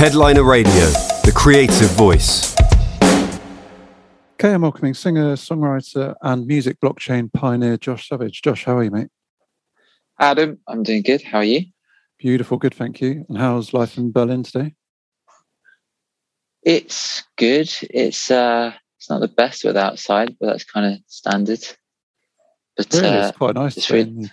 Headliner Radio, the creative voice. Okay, I'm welcoming singer, songwriter, and music blockchain pioneer Josh Savage. Josh, how are you, mate? Adam, I'm doing good. How are you? Beautiful, good, thank you. And how's life in Berlin today? It's good. It's uh it's not the best weather outside, but that's kind of standard. But really, uh, it's quite nice. It's really,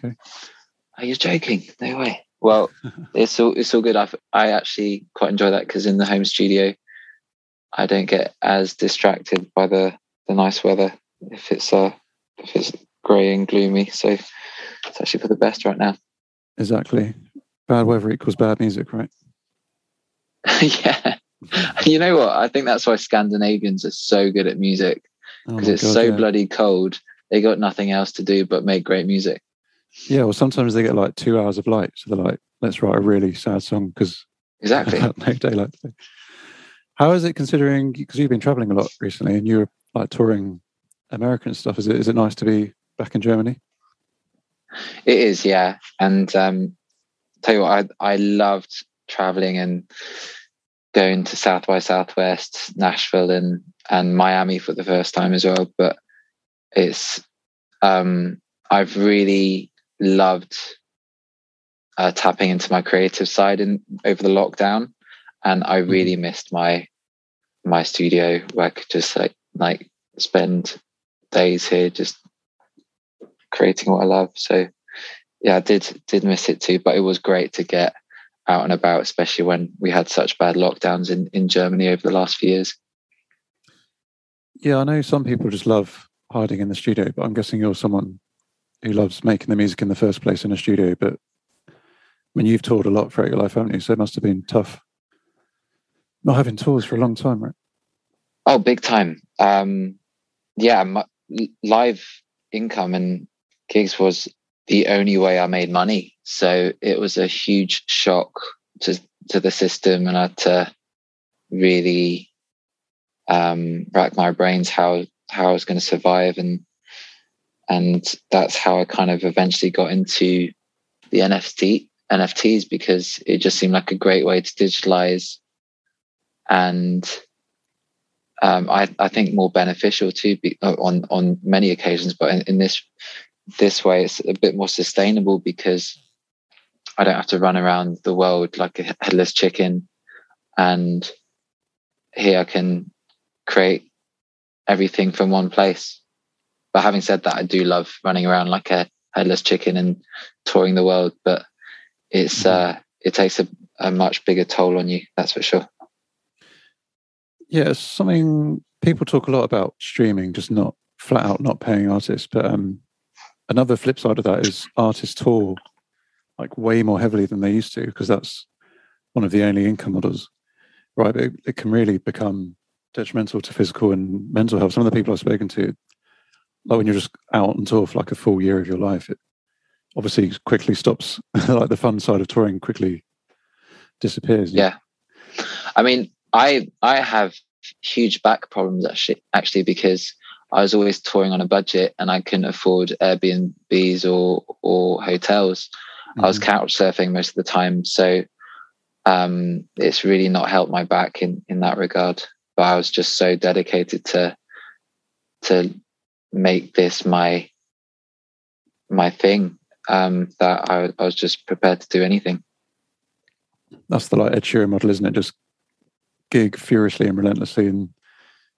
Are you joking? No way. Well, it's all it's all good. I I actually quite enjoy that because in the home studio, I don't get as distracted by the the nice weather if it's uh if it's grey and gloomy. So it's actually for the best right now. Exactly. Bad weather equals bad music, right? yeah. you know what? I think that's why Scandinavians are so good at music because oh it's God, so yeah. bloody cold. They got nothing else to do but make great music. Yeah, well, sometimes they get like two hours of light, so they're like, "Let's write a really sad song because exactly no daylight." How is it considering because you've been traveling a lot recently and you're like touring American stuff? Is it is it nice to be back in Germany? It is, yeah. And um, tell you what, I I loved traveling and going to South by Southwest, Nashville, and and Miami for the first time as well. But it's um, I've really loved uh, tapping into my creative side in over the lockdown, and I mm-hmm. really mm-hmm. missed my my studio where I could just like like spend days here just creating what I love. So yeah, I did did miss it too, but it was great to get out and about, especially when we had such bad lockdowns in, in Germany over the last few years. Yeah, I know some people just love hiding in the studio, but I'm guessing you're someone who loves making the music in the first place in a studio. But I mean, you've toured a lot throughout your life, haven't you? So it must have been tough not having tours for a long time, right? Oh, big time. Um, yeah, my, live income and gigs was the only way I made money. So it was a huge shock to to the system, and I had to really um, rack my brains how how I was going to survive, and and that's how I kind of eventually got into the NFT NFTs because it just seemed like a great way to digitalize and um, I, I, think more beneficial to be, on on many occasions. But in, in, this this way, it's a bit more sustainable because I don't have to run around the world like a headless chicken, and here I can create everything from one place. But having said that, I do love running around like a headless chicken and touring the world. But it's mm-hmm. uh, it takes a, a much bigger toll on you. That's for sure. Yeah, something people talk a lot about streaming, just not flat out not paying artists. But um, another flip side of that is artists tour like way more heavily than they used to because that's one of the only income models, right? It, it, can really become detrimental to physical and mental health. Some of the people I've spoken to, like when you're just out on tour for like a full year of your life, it obviously quickly stops. like the fun side of touring quickly disappears. Yeah, I mean, I I have huge back problems actually actually because I was always touring on a budget and I couldn't afford Airbnbs or or hotels. Mm-hmm. I was mm-hmm. couch surfing most of the time, so um, it's really not helped my back in in that regard. But I was just so dedicated to to make this my my thing um, that I, I was just prepared to do anything. That's the like Ed Sheeran model, isn't it? Just gig furiously and relentlessly, and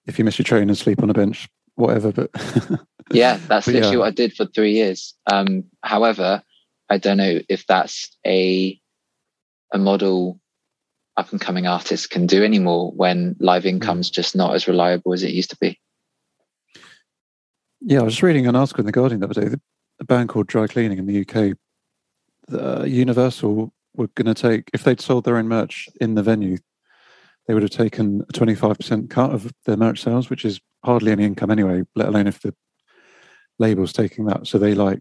if you miss your train and sleep on a bench, whatever. But yeah, that's but literally yeah. what I did for three years. Um, however, I don't know if that's a a model up and coming artists can do anymore when live hmm. income's just not as reliable as it used to be. Yeah, I was reading an article in the Guardian the other day. A band called Dry Cleaning in the UK, the Universal were going to take if they'd sold their own merch in the venue, they would have taken a 25% cut of their merch sales, which is hardly any income anyway, let alone if the label's taking that. So they like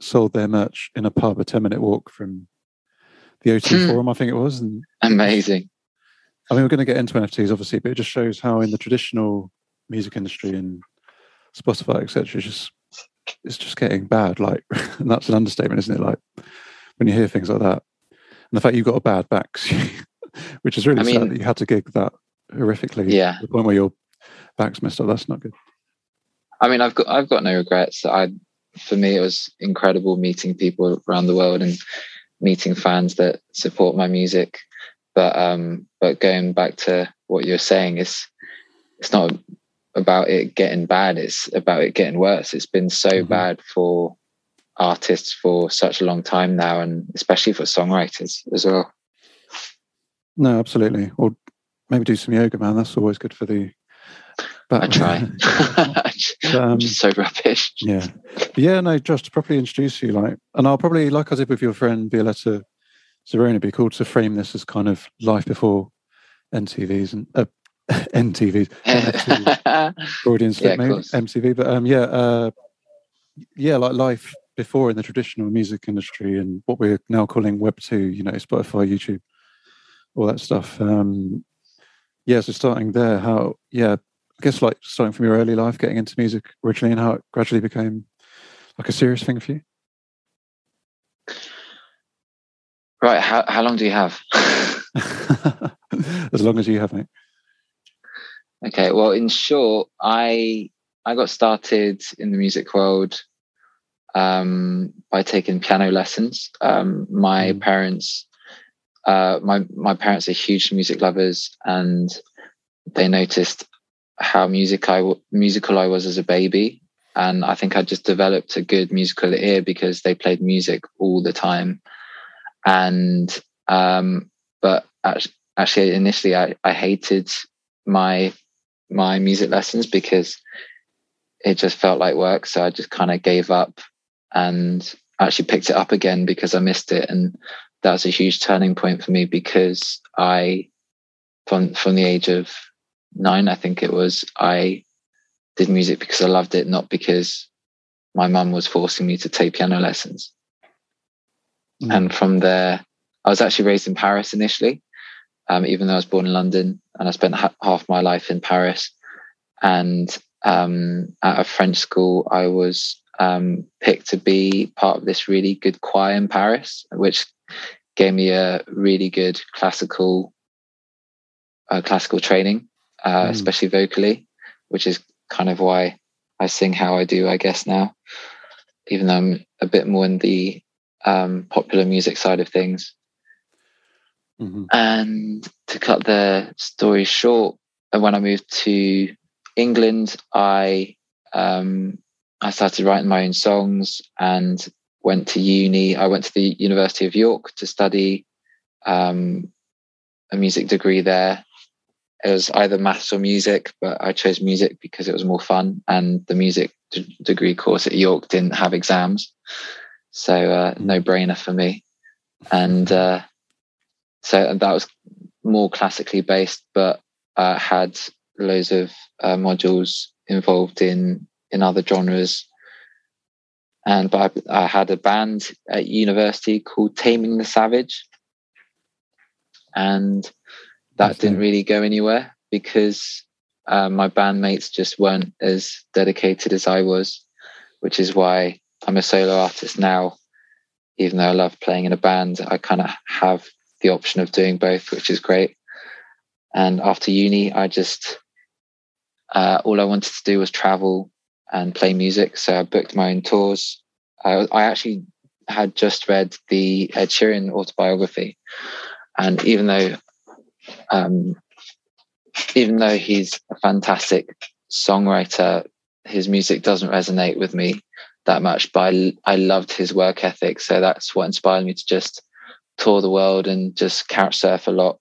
sold their merch in a pub, a 10 minute walk from the O2 hmm. Forum, I think it was. And Amazing. I mean, we're going to get into NFTs, obviously, but it just shows how in the traditional music industry and Spotify, etc., just it's just getting bad. Like, and that's an understatement, isn't it? Like, when you hear things like that, and the fact you've got a bad back, which is really I sad mean- that you had to gig that horrifically. Yeah. The point where your back's messed up. That's not good. I mean, I've got I've got no regrets. I for me, it was incredible meeting people around the world and meeting fans that support my music. But um, but going back to what you're saying, is it's not about it getting bad. It's about it getting worse. It's been so Mhm. bad for artists for such a long time now, and especially for songwriters as well. No, absolutely. Or maybe do some yoga, man. That's always good for the. Back. I try. I'm um, just so rubbish. yeah, But yeah. No, just to properly introduce you, like, and I'll probably, like I did with your friend Violetta Zironi, be cool to frame this as kind of life before NTVs and uh, Freudian slip, Yeah, maybe. MTV. But um, yeah, uh, yeah, like life before in the traditional music industry and what we're now calling Web two. You know, Spotify, YouTube, all that stuff. Um, yeah, so starting there, how yeah, I guess like starting from your early life, getting into music originally, and how it gradually became like a serious thing for you. right. How how long do you have? as long as you have, mate. Okay, well, in short, I I got started in the music world um, by taking piano lessons. Um, my Mm. parents, uh, my my parents are huge music lovers, and they noticed how music I musical I was as a baby, and I think I just developed a good musical ear because they played music all the time, and um, but actually initially I, I hated my my music lessons because it just felt like work. So I just kind of gave up and actually picked it up again because I missed it. And that was a huge turning point for me because I, from, from the age of nine, I think it was, I did music because I loved it, not because my mum was forcing me to take piano lessons. Mm. And from there, I was actually raised in Paris initially, um, even though I was born in London, and I spent ha- half my life in Paris. And um, at a French school, I was um, picked to be part of this really good choir in Paris, which gave me a really good classical uh, classical training, uh, Mm. especially vocally, which is kind of why I sing how I do, I guess now, even though I'm a bit more in the um, popular music side of things. Mhm. And to cut the story short, uh, when I moved to England, I um, I started writing my own songs and went to uni. I went to the University of York to study um, a music degree there. It was either maths or music, but I chose music because it was more fun. And the music d- degree course at York didn't have exams, so uh, no brainer for me. And uh, so that was more classically based, but uh, had loads of uh, modules involved in in other genres. And but I, I had a band at university called Taming the Savage, and that didn't really go anywhere because uh, my bandmates just weren't as dedicated as I was, which is why I'm a solo artist now. Even though I love playing in a band, I kind of have the option of doing both, which is great. And after uni, I just uh, all I wanted to do was travel and play music. So I booked my own tours. I, I actually had just read the Ed Sheeran autobiography, and even though, um, even though he's a fantastic songwriter, his music doesn't resonate with me that much. But I, I loved his work ethic, so that's what inspired me to just tour the world and just couch surf a lot.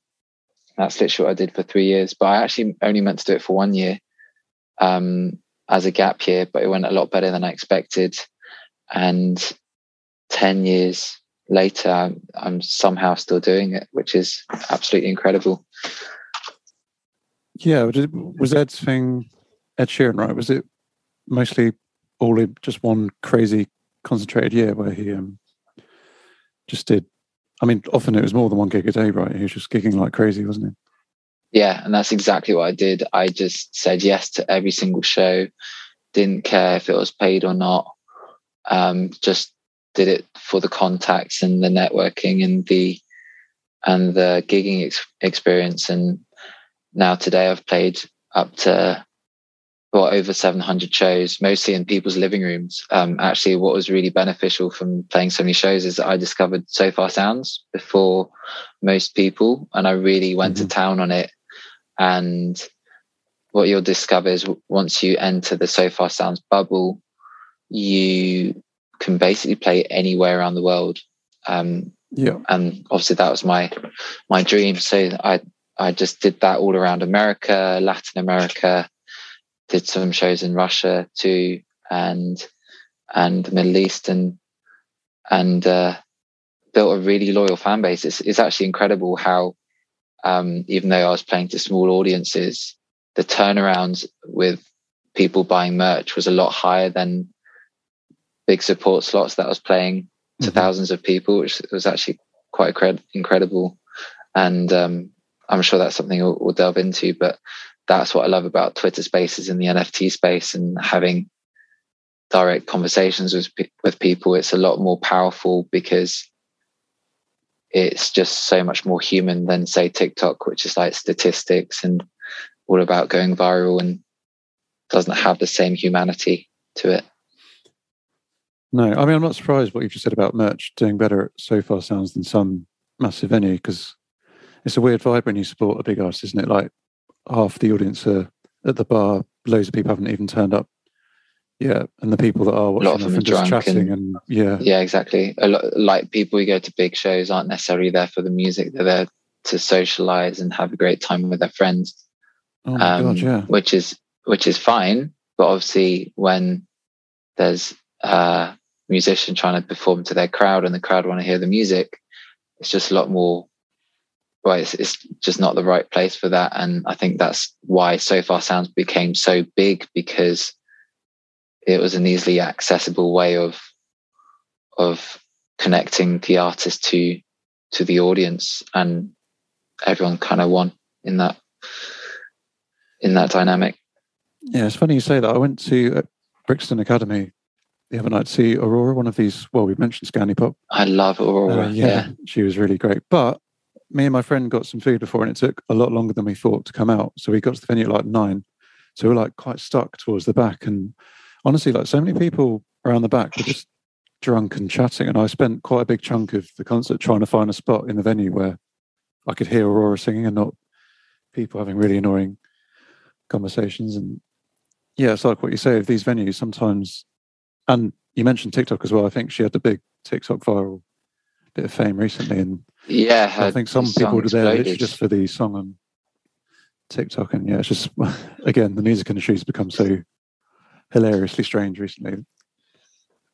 That's literally what I did for three years. But I actually only meant to do it for one year um, as a gap year, but it went a lot better than I expected. And 10 years later, I'm, somehow still doing it, which is absolutely incredible. Yeah, was Ed's thing Ed Sheeran, right? Was it mostly all in just one crazy concentrated year where he um just did? I mean, often it was more than one gig a day, right? He was just gigging like crazy, wasn't he? Yeah, and that's exactly what I did. I just said yes to every single show, didn't care if it was paid or not. Um, just did it for the contacts and the networking and the and the gigging ex- experience. And now today I've played up to over 700 shows, mostly in people's living rooms. Um, actually, what was really beneficial from playing so many shows is I discovered Sofar Sounds before most people, and I really went mm-hmm. to town on it. And what you'll discover is once you enter the Sofar Sounds bubble, you can basically play anywhere around the world. Um, yeah, and obviously that was my my dream. So I I just did that all around America, Latin America, did some shows in Russia too, and and the Middle East, and and uh, built a really loyal fan base. It's, it's actually incredible how, um, even though I was playing to small audiences, the turnarounds with people buying merch was a lot higher than big support slots that I was playing to mm-hmm. thousands of people, which was actually quite incredible. And um, I'm sure that's something we'll, we'll, delve into. But that's what I love about Twitter Spaces in the NFT space and having direct conversations with with people. It's a lot more powerful because it's just so much more human than say TikTok, which is like statistics and all about going viral and doesn't have the same humanity to it. No, I mean, I'm not surprised what you just said about merch doing better Sofar Sounds than some massive venue because it's a weird vibe when you support a big artist, isn't it? Like half the audience are at the bar, loads of people haven't even turned up. Yeah, and the people that are watching are just chatting and, and, yeah, yeah, exactly. A lot like people who go to big shows aren't necessarily there for the music; they're there to socialize and have a great time with their friends. Oh my um, God, yeah. Which is which is fine, but obviously when there's a musician trying to perform to their crowd and the crowd want to hear the music, it's just a lot more. Well, it's, it's just not the right place for that, and I think that's why Sofar Sounds became so big because it was an easily accessible way of of connecting the artist to to the audience, and everyone kind of won in that in that dynamic. Yeah, it's funny you say that. I went to uh, Brixton Academy the other night to see Aurora, one of these. Well, we mentioned Scandi Pop. I love Aurora. Uh, yeah, yeah, she was really great. But me and my friend got some food before, and it took a lot longer than we thought to come out. So we got to the venue at like nine. So we are like quite stuck towards the back. And honestly, like so many people around the back were just drunk and chatting. And I spent quite a big chunk of the concert trying to find a spot in the venue where I could hear Aurora singing and not people having really annoying conversations. And yeah, it's like what you say of these venues sometimes. And you mentioned TikTok as well. I think she had the big TikTok viral bit of fame recently, and yeah, I think some people are there literally just for the song on TikTok. And yeah, it's just again the music industry has become so hilariously strange recently.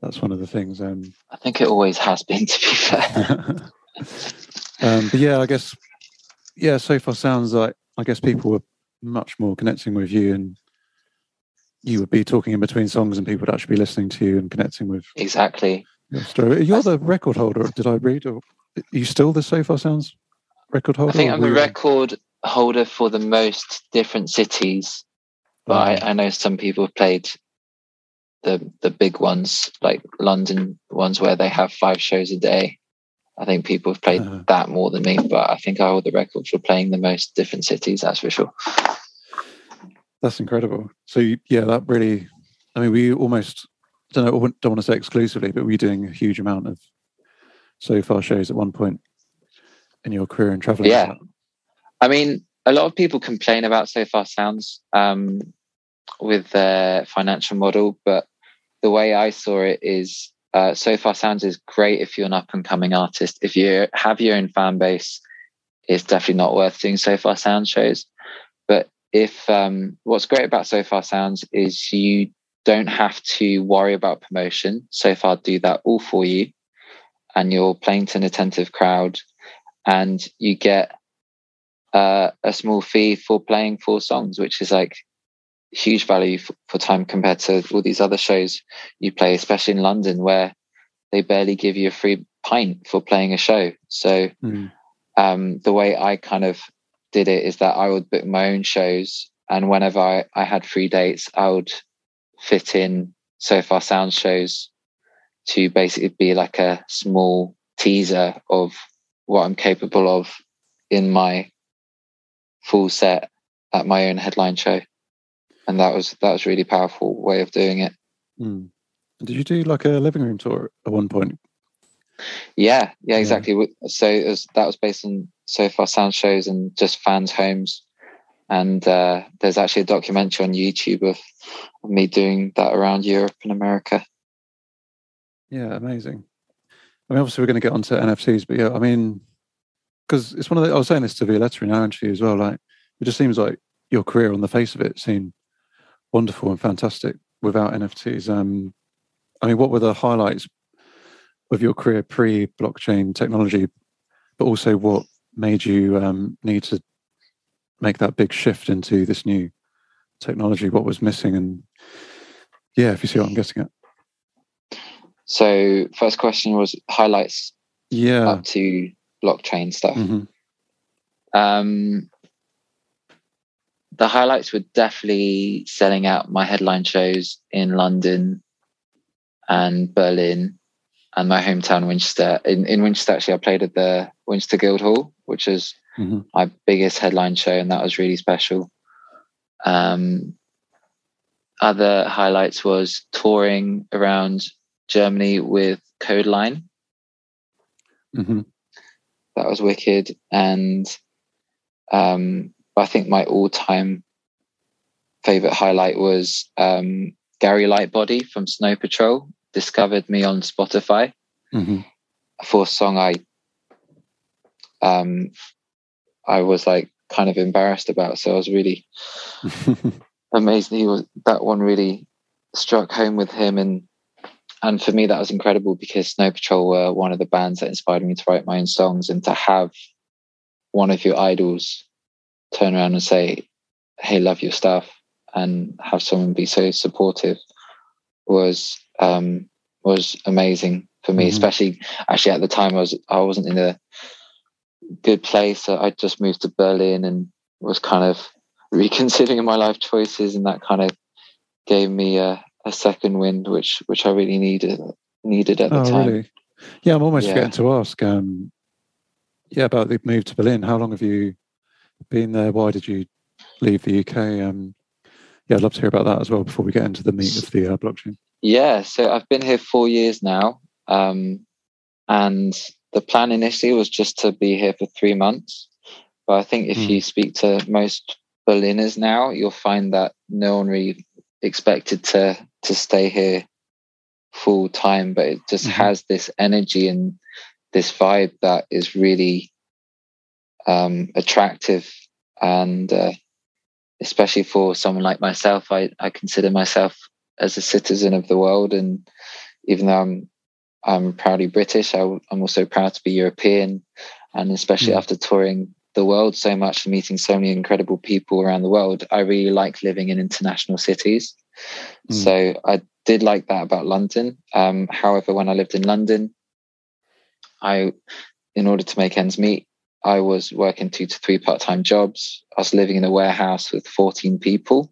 That's one of the things. Um, I think it always has been, to be fair. um, but yeah, I guess yeah. So far, sounds like I guess people were much more connecting with you and you would be talking in between songs and people would actually be listening to you and connecting with exactly story. You're the record holder, did I read? Or are you still the Sofar Sounds record holder? I think I'm the record holder for the most different cities, but I, I, know some people have played the the big ones, like London ones where they have five shows a day. I think people have played uh, that more than me, but I think I hold the record for playing the most different cities. That's for sure. That's incredible. So yeah, that really. I mean, we almost don't know. Don't want to say exclusively, but we're doing a huge amount of Sofar shows at one point in your career and traveling. Yeah, I mean, a lot of people complain about Sofar Sounds um, with their financial model, but the way I saw it is uh, Sofar Sounds is great if you're an up and coming artist. If you have your own fan base, it's definitely not worth doing Sofar Sound shows. But if um, what's great about Sofar Sounds is you don't have to worry about promotion. So far, do that all for you, and you're playing to an attentive crowd, and you get uh, a small fee for playing four songs, which is like huge value for, for, time compared to all these other shows you play, especially in London, where they barely give you a free pint for playing a show. So mm. um, the way I kind of did it is that I would book my own shows, and whenever I, I had free dates, I would fit in Sofar Sound shows to basically be like a small teaser of what I'm capable of in my full set at my own headline show. And that was that was really powerful way of doing it. Mm. Did you do like a living room tour at one point? Yeah, yeah, exactly. Yeah. So was, that was based on Sofar Sound shows and just fans' homes. And uh, there's actually a documentary on YouTube of, me doing that around Europe and America. Yeah, amazing. I mean, obviously, we're going to get onto NFTs, but yeah, I mean, because it's one of the, I was saying this to Violetta in our interview as well. Like, it just seems like your career on the face of it seemed wonderful and fantastic without NFTs. Um, I mean, what were the highlights of your career pre blockchain technology, but also what made you um, need to make that big shift into this new technology? What was missing? And yeah, if you see what I'm getting at. So, first question was highlights. Yeah. Up to blockchain stuff. Mm-hmm. Um, the highlights were definitely selling out my headline shows in London and Berlin and my hometown Winchester. In, in Winchester, actually, I played at the Winchester Guildhall, which is mm-hmm. my biggest headline show, and that was really special. Um, other highlights was touring around Germany with Kodaline. Mm-hmm. That was wicked, and um, I think my all-time favorite highlight was um, Gary Lightbody from Snow Patrol discovered me on Spotify mm-hmm. for a song I um I was like kind of embarrassed about. So I was really amazed he was that one really struck home with him and and for me that was incredible because Snow Patrol were one of the bands that inspired me to write my own songs and to have one of your idols turn around and say, Hey, love your stuff and have someone be so supportive was um, was amazing for me, mm-hmm. especially actually at the time I was I wasn't in a good place. I just moved to Berlin and was kind of reconsidering my life choices, and that kind of gave me a, a second wind, which which I really needed needed at the oh, time. Really? Yeah, I'm almost yeah. forgetting to ask. Um, yeah, about the move to Berlin. How long have you been there? Why did you leave the UK? Um, yeah, I'd love to hear about that as well before we get into the meat of the uh, blockchain. Yeah, so I've been here four years now, um, and the plan initially was just to be here for three months. But I think if mm. you speak to most Berliners now, you'll find that no one really expected to to stay here full time, but it just mm-hmm. has this energy and this vibe that is really um, attractive and uh, especially for someone like myself, I, I consider myself as a citizen of the world. And even though I'm, I'm proudly British, I, am also proud to be European. And especially mm. after touring the world so much and meeting so many incredible people around the world, I really like living in international cities. Mm. So I did like that about London. Um, however, when I lived in London, I, in order to make ends meet, I was working two to three part time jobs. I was living in a warehouse with 14 people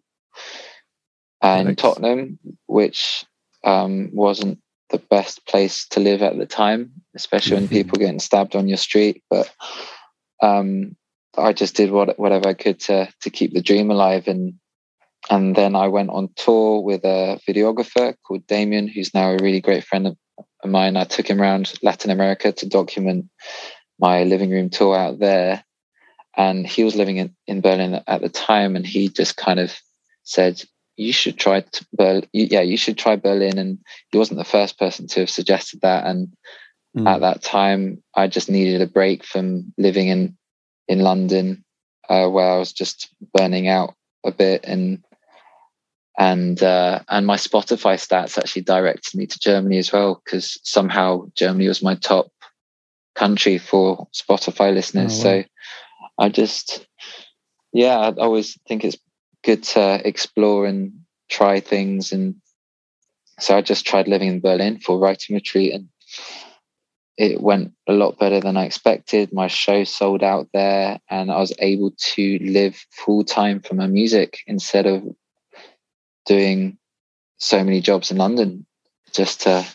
nice. Tottenham, which um, wasn't the best place to live at the time, especially when people getting stabbed on your street. But um, I just did what, whatever I could to to keep the dream alive, and and then I went on tour with a videographer called Damien, who's now a really great friend of mine. I took him around Latin America to document my living room tour out there. And he was living in, in Berlin at the time, and he just kind of said, "You should try to Berlin. Yeah, you should try Berlin." And he wasn't the first person to have suggested that. And mm. at that time, I just needed a break from living in in London, uh, where I was just burning out a bit, and and uh, and my Spotify stats actually directed me to Germany as well because somehow Germany was my top country for Spotify listeners. Oh, wow. So I just, yeah, I always think it's good to explore and try things. And so I just tried living in Berlin for writing retreat and it went a lot better than I expected. My show sold out there and I was able to live full time for my music instead of doing so many jobs in London just to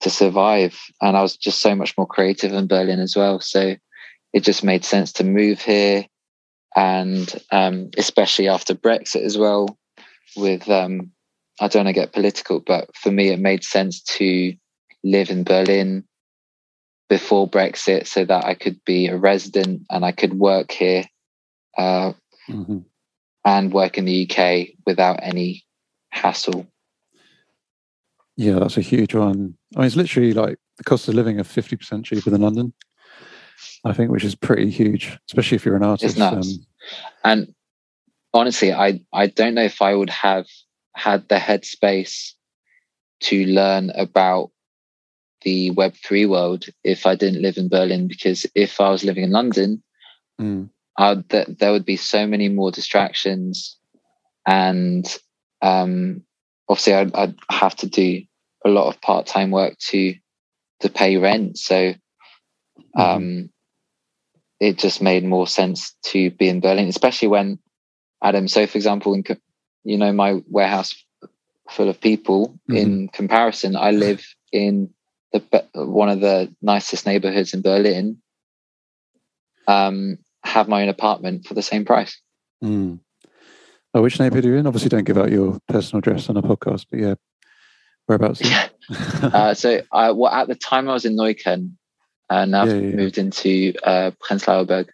to survive. And I was just so much more creative in Berlin as well. So it just made sense to move here. And um, especially after Brexit as well, with um, I don't want to get political, but for me, it made sense to live in Berlin before Brexit so that I could be a resident and I could work here uh, mm-hmm. and work in the UK without any hassle. Yeah, that's a huge one. I mean, it's literally like the cost of living of 50% cheaper than London, I think, which is pretty huge, especially if you're an artist. Um, and honestly, I, I don't know if I would have had the headspace to learn about the Web3 world if I didn't live in Berlin, because if I was living in London, mm. th- there would be so many more distractions. And um, obviously, I'd, I'd, have to do a lot of part time work to to pay rent. So. Um, it just made more sense to be in Berlin, especially when Adam. So, for example, in you know my warehouse full of people. Mm-hmm. In comparison, I live in the one of the nicest neighborhoods in Berlin. Um, have my own apartment for the same price. Mm. Oh, which neighborhood are you in? Obviously, don't give out your personal address on a podcast, but yeah, whereabouts? Yeah. uh, so, I, well, at the time I was in Neukölln, and I've yeah, yeah, moved into uh, Prenzlauer Berg.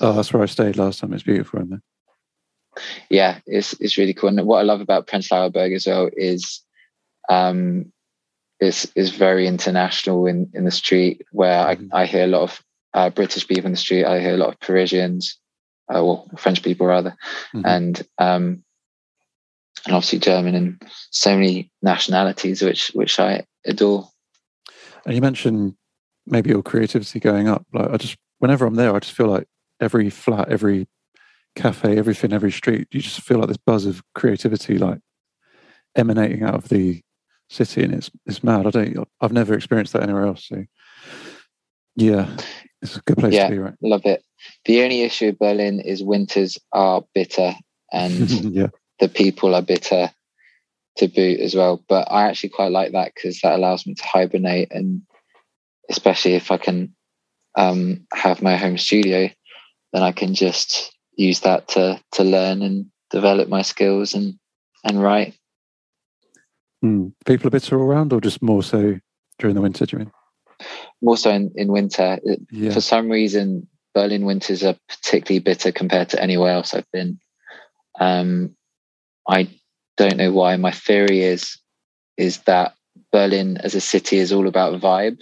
Oh, that's where I stayed last time. It's beautiful in there yeah, it's it's really cool. And what I love about Prenzlauer Berg as well is um is is very international in in the street where mm-hmm. I, I hear a lot of uh, British people in the street. I hear a lot of Parisians, uh, well, French people rather, mm-hmm. and um, and obviously German and so many nationalities, which which I adore. And you mentioned maybe your creativity going up. Like I just, whenever I'm there, I just feel like every flat, every cafe, everything, every street, you just feel like this buzz of creativity, like emanating out of the city, and it's it's mad. I don't, I've never experienced that anywhere else. So, yeah, it's a good place yeah, to be, right? Love it. The only issue with Berlin is winters are bitter, and yeah. the people are bitter to boot as well. But I actually quite like that because that allows me to hibernate, and especially if I can um, have my home studio, then I can just use that to to learn and develop my skills and and write. Mm. People are bitter all around, or just more so during the winter? Do you mean? More so in, in winter. Yeah. For some reason, Berlin winters are particularly bitter compared to anywhere else I've been. Um, I don't know why. My theory is is that Berlin as a city is all about vibe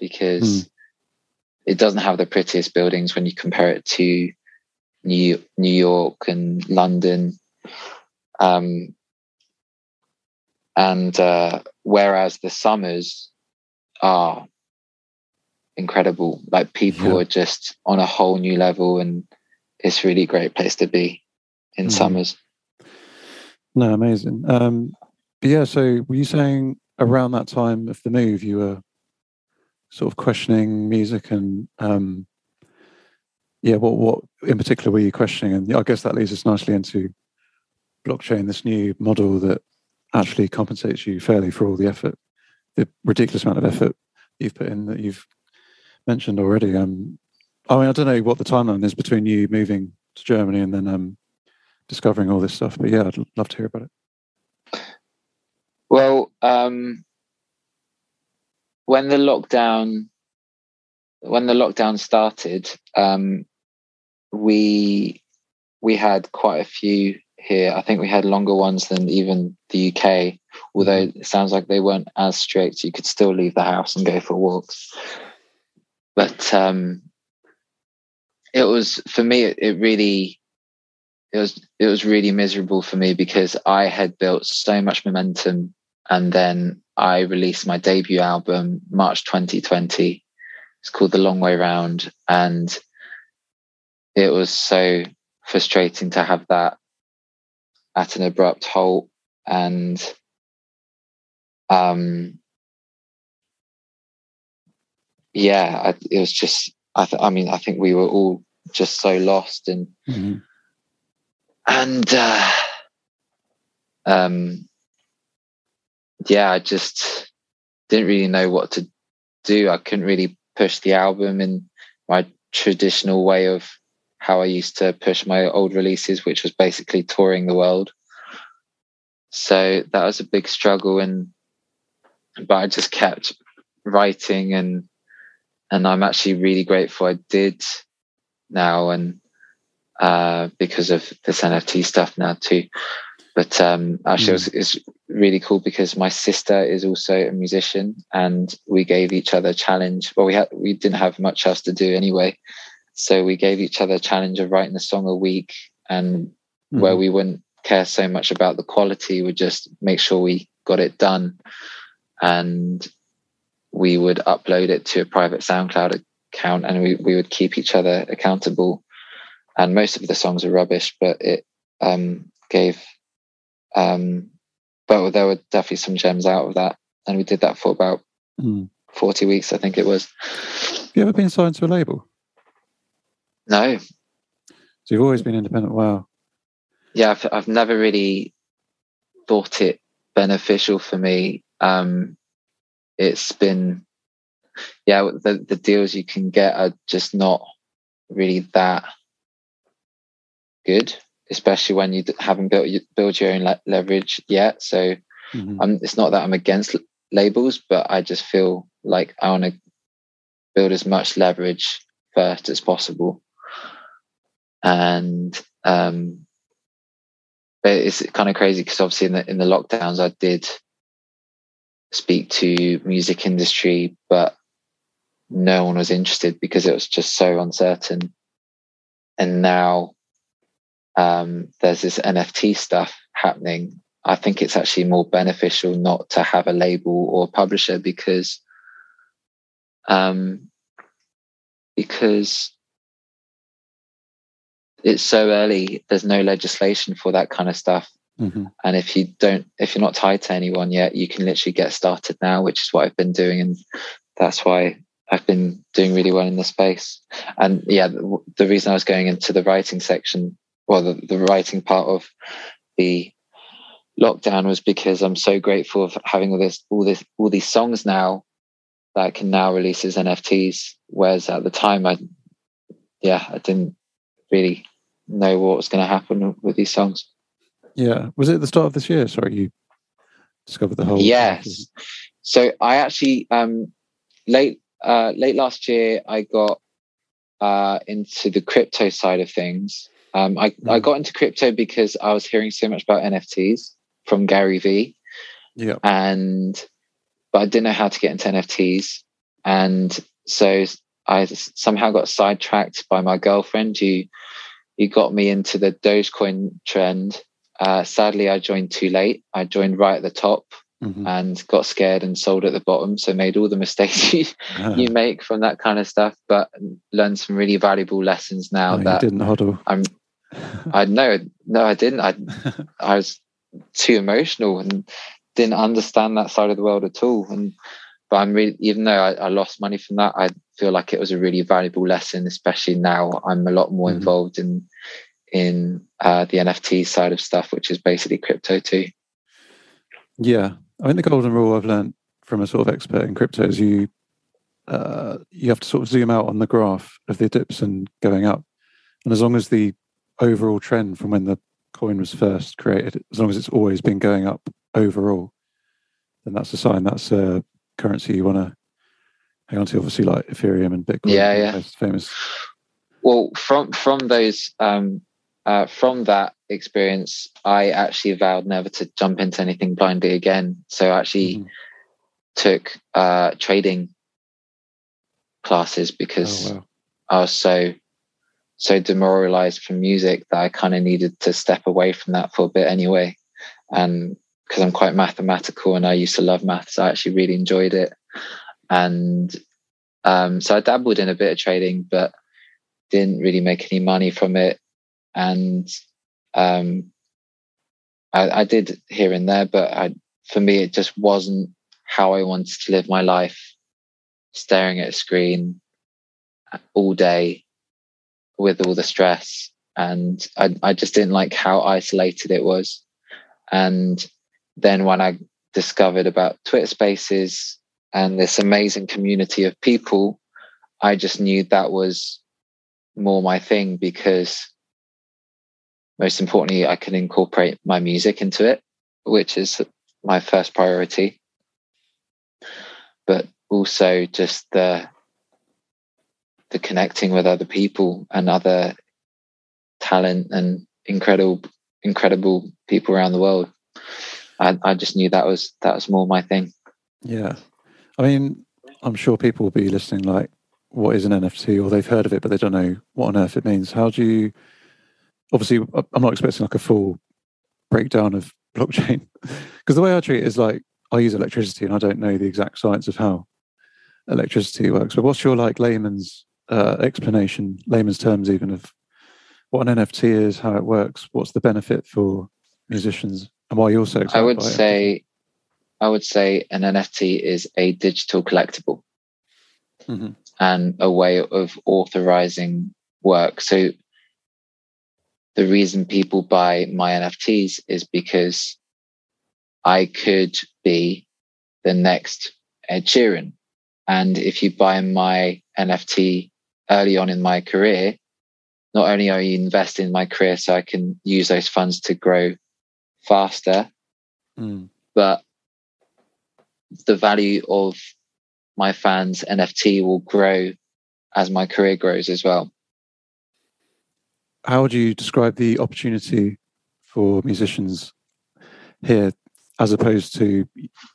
because mm. it doesn't have the prettiest buildings when you compare it to New New York and London. Um, and uh, whereas the summers are incredible, like people yeah. are just on a whole new level, and it's really a great place to be in mm. summers. No, amazing. Um, but yeah, so were you saying around that time of the move, you were sort of questioning music and um, yeah, what what in particular were you questioning? And I guess that leads us nicely into blockchain, this new model that actually compensates you fairly for all the effort, the ridiculous amount of effort you've put in that you've mentioned already. Um, I mean, I don't know what the timeline is between you moving to Germany and then um, discovering all this stuff, but yeah, I'd love to hear about it. Well, um, when the lockdown when the lockdown started, um, we we had quite a few here. I think we had longer ones than even the UK, although it sounds like they weren't as strict. You could still leave the house and go for walks. But um, it was for me. It, it really it was it was really miserable for me because I had built so much momentum, and then I released my debut album March 2020. It's called The Long Way Round, and it was so frustrating to have that at an abrupt halt and um yeah I, it was just I, th- I mean i think we were all just so lost and mm-hmm. and uh um yeah i just didn't really know what to do. I couldn't really push the album in my traditional way of how I used to push my old releases, which was basically touring the world. So that was a big struggle and but I just kept writing and and I'm actually really grateful I did now and uh, because of this NFT stuff now too. But um, actually, mm. it's really cool because my sister is also a musician, and we gave each other a challenge. Well, we had we didn't have much else to do anyway, so we gave each other a challenge of writing a song a week, and mm. where we wouldn't care so much about the quality, would just make sure we got it done, and we would upload it to a private SoundCloud account, and we we would keep each other accountable. And most of the songs are rubbish, but it um, gave um, but there were definitely some gems out of that. And we did that for about mm. 40 weeks, I think it was. Have you ever been signed to a label? No. So you've always been independent. Wow. Yeah, I've, I've never really thought it beneficial for me. Um, it's been, yeah, the, the deals you can get are just not really that good especially when you haven't built build your own le- leverage yet. So mm-hmm. um, it's not that I'm against labels, but I just feel like I want to build as much leverage first as possible. And um, but it's kind of crazy because obviously in the in the lockdowns I did speak to music industry, but no one was interested because it was just so uncertain. And now um, there's this NFT stuff happening, I think it's actually more beneficial not to have a label or a publisher because um, because it's so early. There's no legislation for that kind of stuff. Mm-hmm. And if you don't, if you're not tied to anyone yet, you can literally get started now, which is what I've been doing. And that's why I've been doing really well in the space. And yeah, the, the reason I was going into the writing section well, the, the writing part of the lockdown was because I'm so grateful of having all this, all this, all these songs now that I can now release as NFTs. Whereas at the time, I, yeah, I didn't really know what was going to happen with these songs. Yeah, was it the start of this year? Sorry, you discovered the whole. Yes. So I actually um, late uh, late last year I got uh, into the crypto side of things, um, I, mm. I got into crypto because I was hearing so much about NFTs from Gary Vee. Yeah. And, but I didn't know how to get into NFTs. And so I somehow got sidetracked by my girlfriend who, who got me into the Dogecoin trend. Uh, sadly, I joined too late. I joined right at the top mm-hmm. and got scared and sold at the bottom. So made all the mistakes you, uh-huh. you make from that kind of stuff, but learned some really valuable lessons now oh, that didn't hodl. I'm I no, no, I didn't. I I was too emotional and didn't understand that side of the world at all. And but I'm really, even though I, I lost money from that, I feel like it was a really valuable lesson. Especially now, I'm a lot more mm-hmm. involved in in uh, the NFT side of stuff, which is basically crypto too. Yeah, I think the golden rule I've learned from a sort of expert in crypto is you uh, you have to sort of zoom out on the graph of the dips and going up, and as long as the overall trend from when the coin was first created, as long as it's always been going up overall, then that's a sign that's a currency you want to hang on to. Obviously, like Ethereum and Bitcoin. Yeah, yeah. Famous. Well, from from those um, uh, from that experience, I actually vowed never to jump into anything blindly again. So I actually mm-hmm. took uh, trading classes because oh, wow. I was so so demoralized from music that I kind of needed to step away from that for a bit anyway. And because I'm quite mathematical and I used to love maths, I actually really enjoyed it. And um, so I dabbled in a bit of trading, but didn't really make any money from it. And um, I, I did here and there, but I, for me, it just wasn't how I wanted to live my life, staring at a screen all day with all the stress and I, I just didn't like how isolated it was and then when i discovered about twitter spaces and this amazing community of people, I just knew that was more my thing because most importantly, I can incorporate my music into it, which is my first priority. But also just the the connecting with other people and other talent and incredible incredible people around the world. I, I just knew that was that was more my thing. Yeah. I mean, I'm sure people will be listening like, what is an NFT? Or they've heard of it, but they don't know what on earth it means. How do you obviously I'm not expecting like a full breakdown of blockchain. Because the way I treat it is like I use electricity and I don't know the exact science of how electricity works. But what's your like layman's uh, explanation, layman's terms even of what an NFT is, how it works, what's the benefit for musicians, and why you're so excited? I would say, it? I would say an NFT is a digital collectible mm-hmm. and a way of authorizing work. So the reason people buy my NFTs is because I could be the next Ed Sheeran. And if you buy my NFT early on in my career, not only are you investing in my career so I can use those funds to grow faster, mm. but the value of my fans' NFT will grow as my career grows as well. How would you describe the opportunity for musicians here as opposed to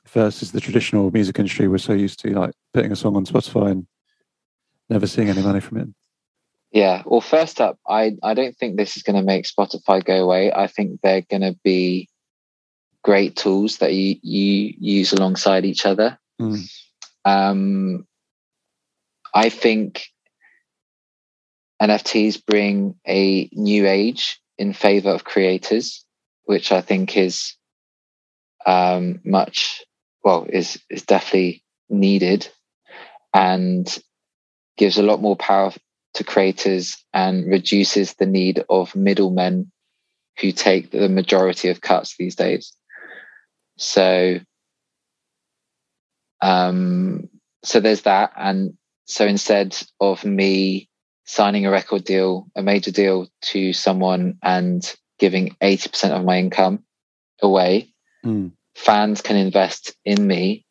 versus the traditional music industry we're so used to like putting a song on Spotify and never seeing any money from it? Yeah. Well, first up, I, I don't think this is going to make Spotify go away. I think they're going to be great tools that you, you use alongside each other. Mm. Um, I think NFTs bring a new age in favor of creators, which I think is um, much, well, is, is definitely needed and gives a lot more power to creators and reduces the need of middlemen who take the majority of cuts these days. So, um, so there's that. And so instead of me signing a record deal, a major deal to someone and giving 80% of my income away, mm. fans can invest in me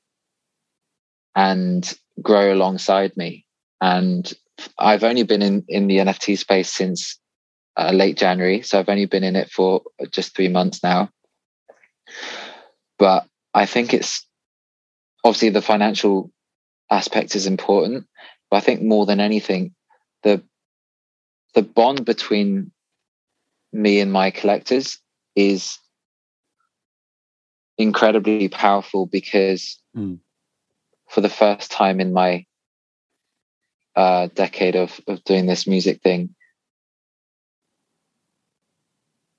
and grow alongside me. And I've only been in, in the NFT space since uh, late January. So I've only been in it for just three months now. But I think it's obviously the financial aspect is important. But I think more than anything, the the bond between me and my collectors is incredibly powerful because mm. for the first time in my uh, decade of, of doing this music thing,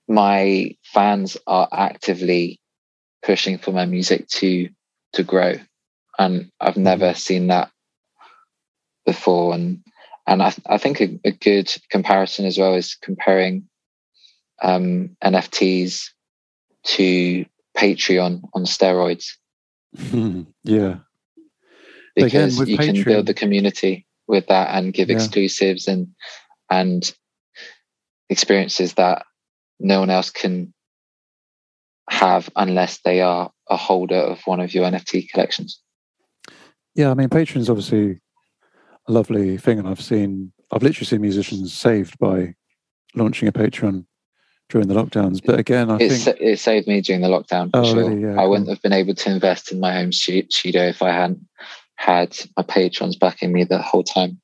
my fans are actively pushing for my music to to grow. And i've never mm-hmm. seen that before. And and i, I think a, a good comparison as well is comparing um, nfts to patreon on steroids. Yeah. Because Again, you patreon, can build the community with that and give yeah. exclusives and and experiences that no one else can have unless they are a holder of one of your NFT collections. Yeah, I mean, Patreon is obviously a lovely thing, and I've seen, I've literally seen musicians saved by launching a Patreon during the lockdowns. But again, I it think it saved me during the lockdown for oh, sure. Really? Yeah, I wouldn't have been able to invest in my own studio if I hadn't had my patrons backing me the whole time.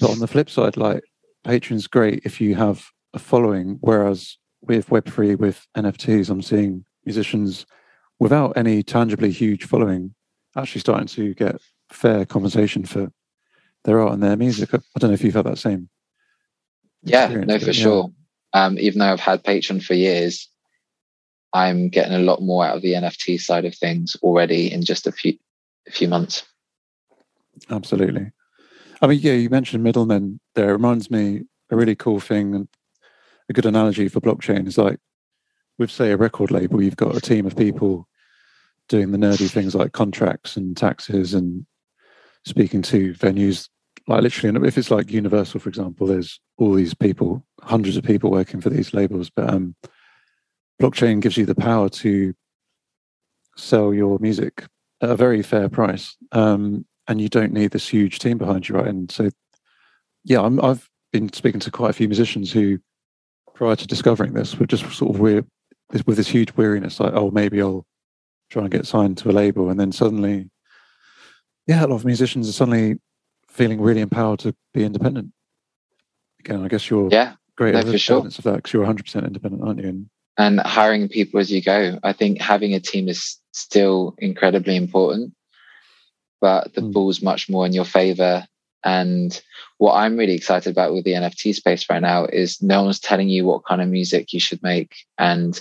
But on the flip side, like Patreon's, great if you have a following, whereas with Web3, with NFTs, I'm seeing musicians without any tangibly huge following actually starting to get fair compensation for their art and their music. I don't know if you've had that same. Yeah, no, for yeah. sure. Um, even though I've had Patreon for years, I'm getting a lot more out of the NFT side of things already in just a few a few months. Absolutely. I mean, yeah, you mentioned middlemen there. It reminds me a really cool thing and a good analogy for blockchain is like with say a record label, you've got a team of people doing the nerdy things like contracts and taxes and speaking to venues like literally if it's like universal for example there's all these people hundreds of people working for these labels but um blockchain gives you the power to sell your music at a very fair price um and you don't need this huge team behind you right? And so yeah i have been speaking to quite a few musicians who prior to discovering this were just sort of weird with this huge weariness like oh maybe i'll try and get signed to a label. And then suddenly yeah a lot of musicians are suddenly feeling really empowered to be independent. Again i guess you're yeah great no, evidence sure. of that because you're 100% independent aren't you? And, and hiring people as you go. I think having a team is still incredibly important but the mm. ball's much more in your favor and what i'm really excited about with the nft space right now is no one's telling you what kind of music you should make and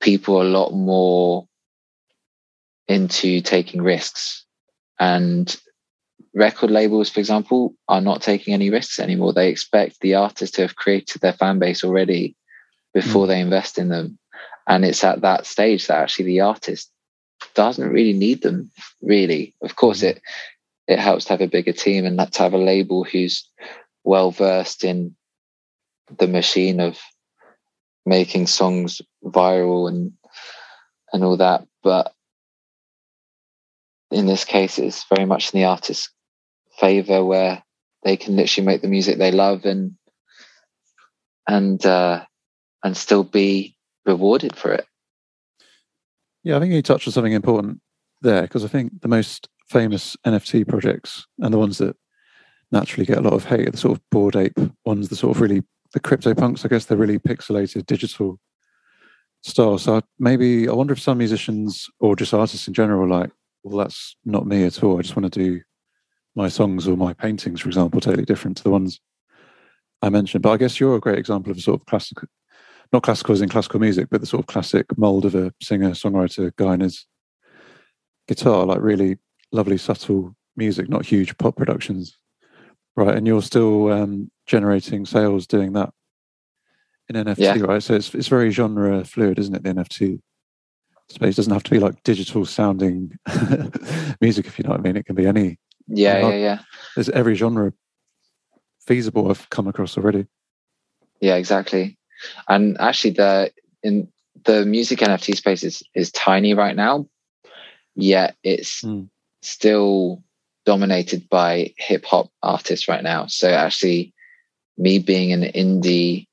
people are a lot more into taking risks and record labels, for example, are not taking any risks anymore. They expect the artist to have created their fan base already before mm. they invest in them. And it's at that stage that actually the artist doesn't really need them, really. Of course, hmm. it it helps to have a bigger team and to have a label who's well versed in the machine of making songs viral and and all that. But in this case, it's very much in the artist's favor where they can literally make the music they love and and uh, and still be rewarded for it. Yeah, I think you touched on something important there because I think the most famous NFT projects and the ones that naturally get a lot of hate are the sort of bored ape ones, the sort of really the crypto punks. I guess they're really pixelated digital style. So maybe I wonder if some musicians or just artists in general, like, well, that's not me at all. I just want to do my songs or my paintings, for example, totally different to the ones I mentioned. But I guess you're a great example of a sort of classical, not classical as in classical music, but the sort of classic mold of a singer, songwriter guy and his guitar, like really lovely, subtle music, not huge pop productions. Right. And you're still um, generating sales doing that in NFT, yeah. right? So it's, it's very genre fluid, isn't it? The NFT space doesn't have to be like digital sounding music, if you know what I mean. It can be any yeah, yeah, yeah. There's every genre feasible I've come across already. Yeah, exactly. And actually, the in the music NFT space is is tiny right now, yet it's mm. still dominated by hip hop artists right now. So actually, me being an indie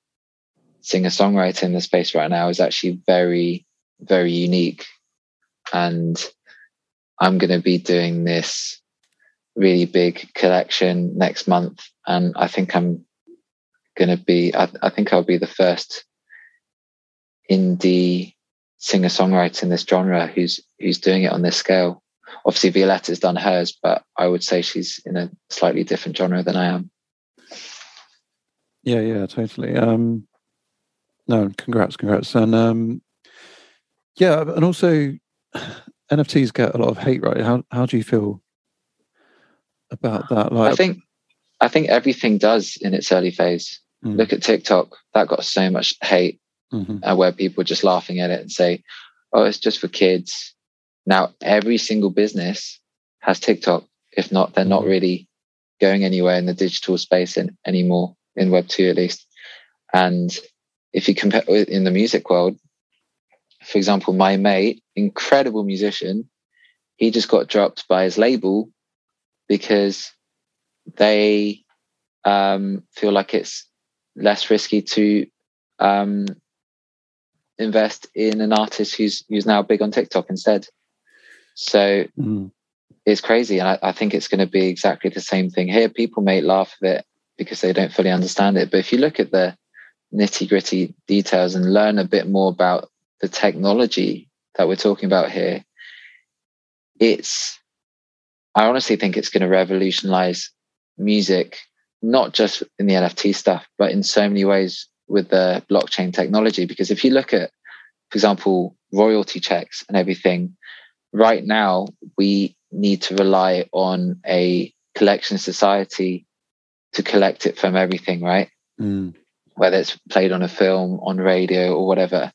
singer songwriter in the space right now is actually very very unique, and I'm going to be doing this really big collection next month, and I think I'm going to be. I, I think I'll be the first indie singer songwriter in this genre who's who's doing it on this scale. Obviously, Violetta's done hers, but I would say she's in a slightly different genre than I am. Yeah, yeah, totally. Um, no, congrats, congrats, and um, yeah, and also NFTs get a lot of hate, right? How how do you feel about that? Like, I think I think everything does in its early phase. Mm. Look at TikTok; that got so much hate, mm-hmm. uh, where people were just laughing at it and say, "Oh, it's just for kids." Now every single business has TikTok. If not, they're not mm-hmm. really going anywhere in the digital space in, anymore in Web two at least. And if you compare in the music world, for example, my mate, incredible musician, he just got dropped by his label because they um, feel like it's less risky to um, invest in an artist who's who's now big on TikTok instead. So mm. it's crazy, and I, I think it's going to be exactly the same thing here. People may laugh at it because they don't fully understand it, but if you look at the nitty gritty details and learn a bit more about the technology that we're talking about here, it's I honestly think it's going to revolutionize music, not just in the NFT stuff, but in so many ways with the blockchain technology. Because if you look at, for example, royalty checks and everything, right now we need to rely on a collection society to collect it from everything, right? Mm. Whether it's played on a film, on radio, or whatever.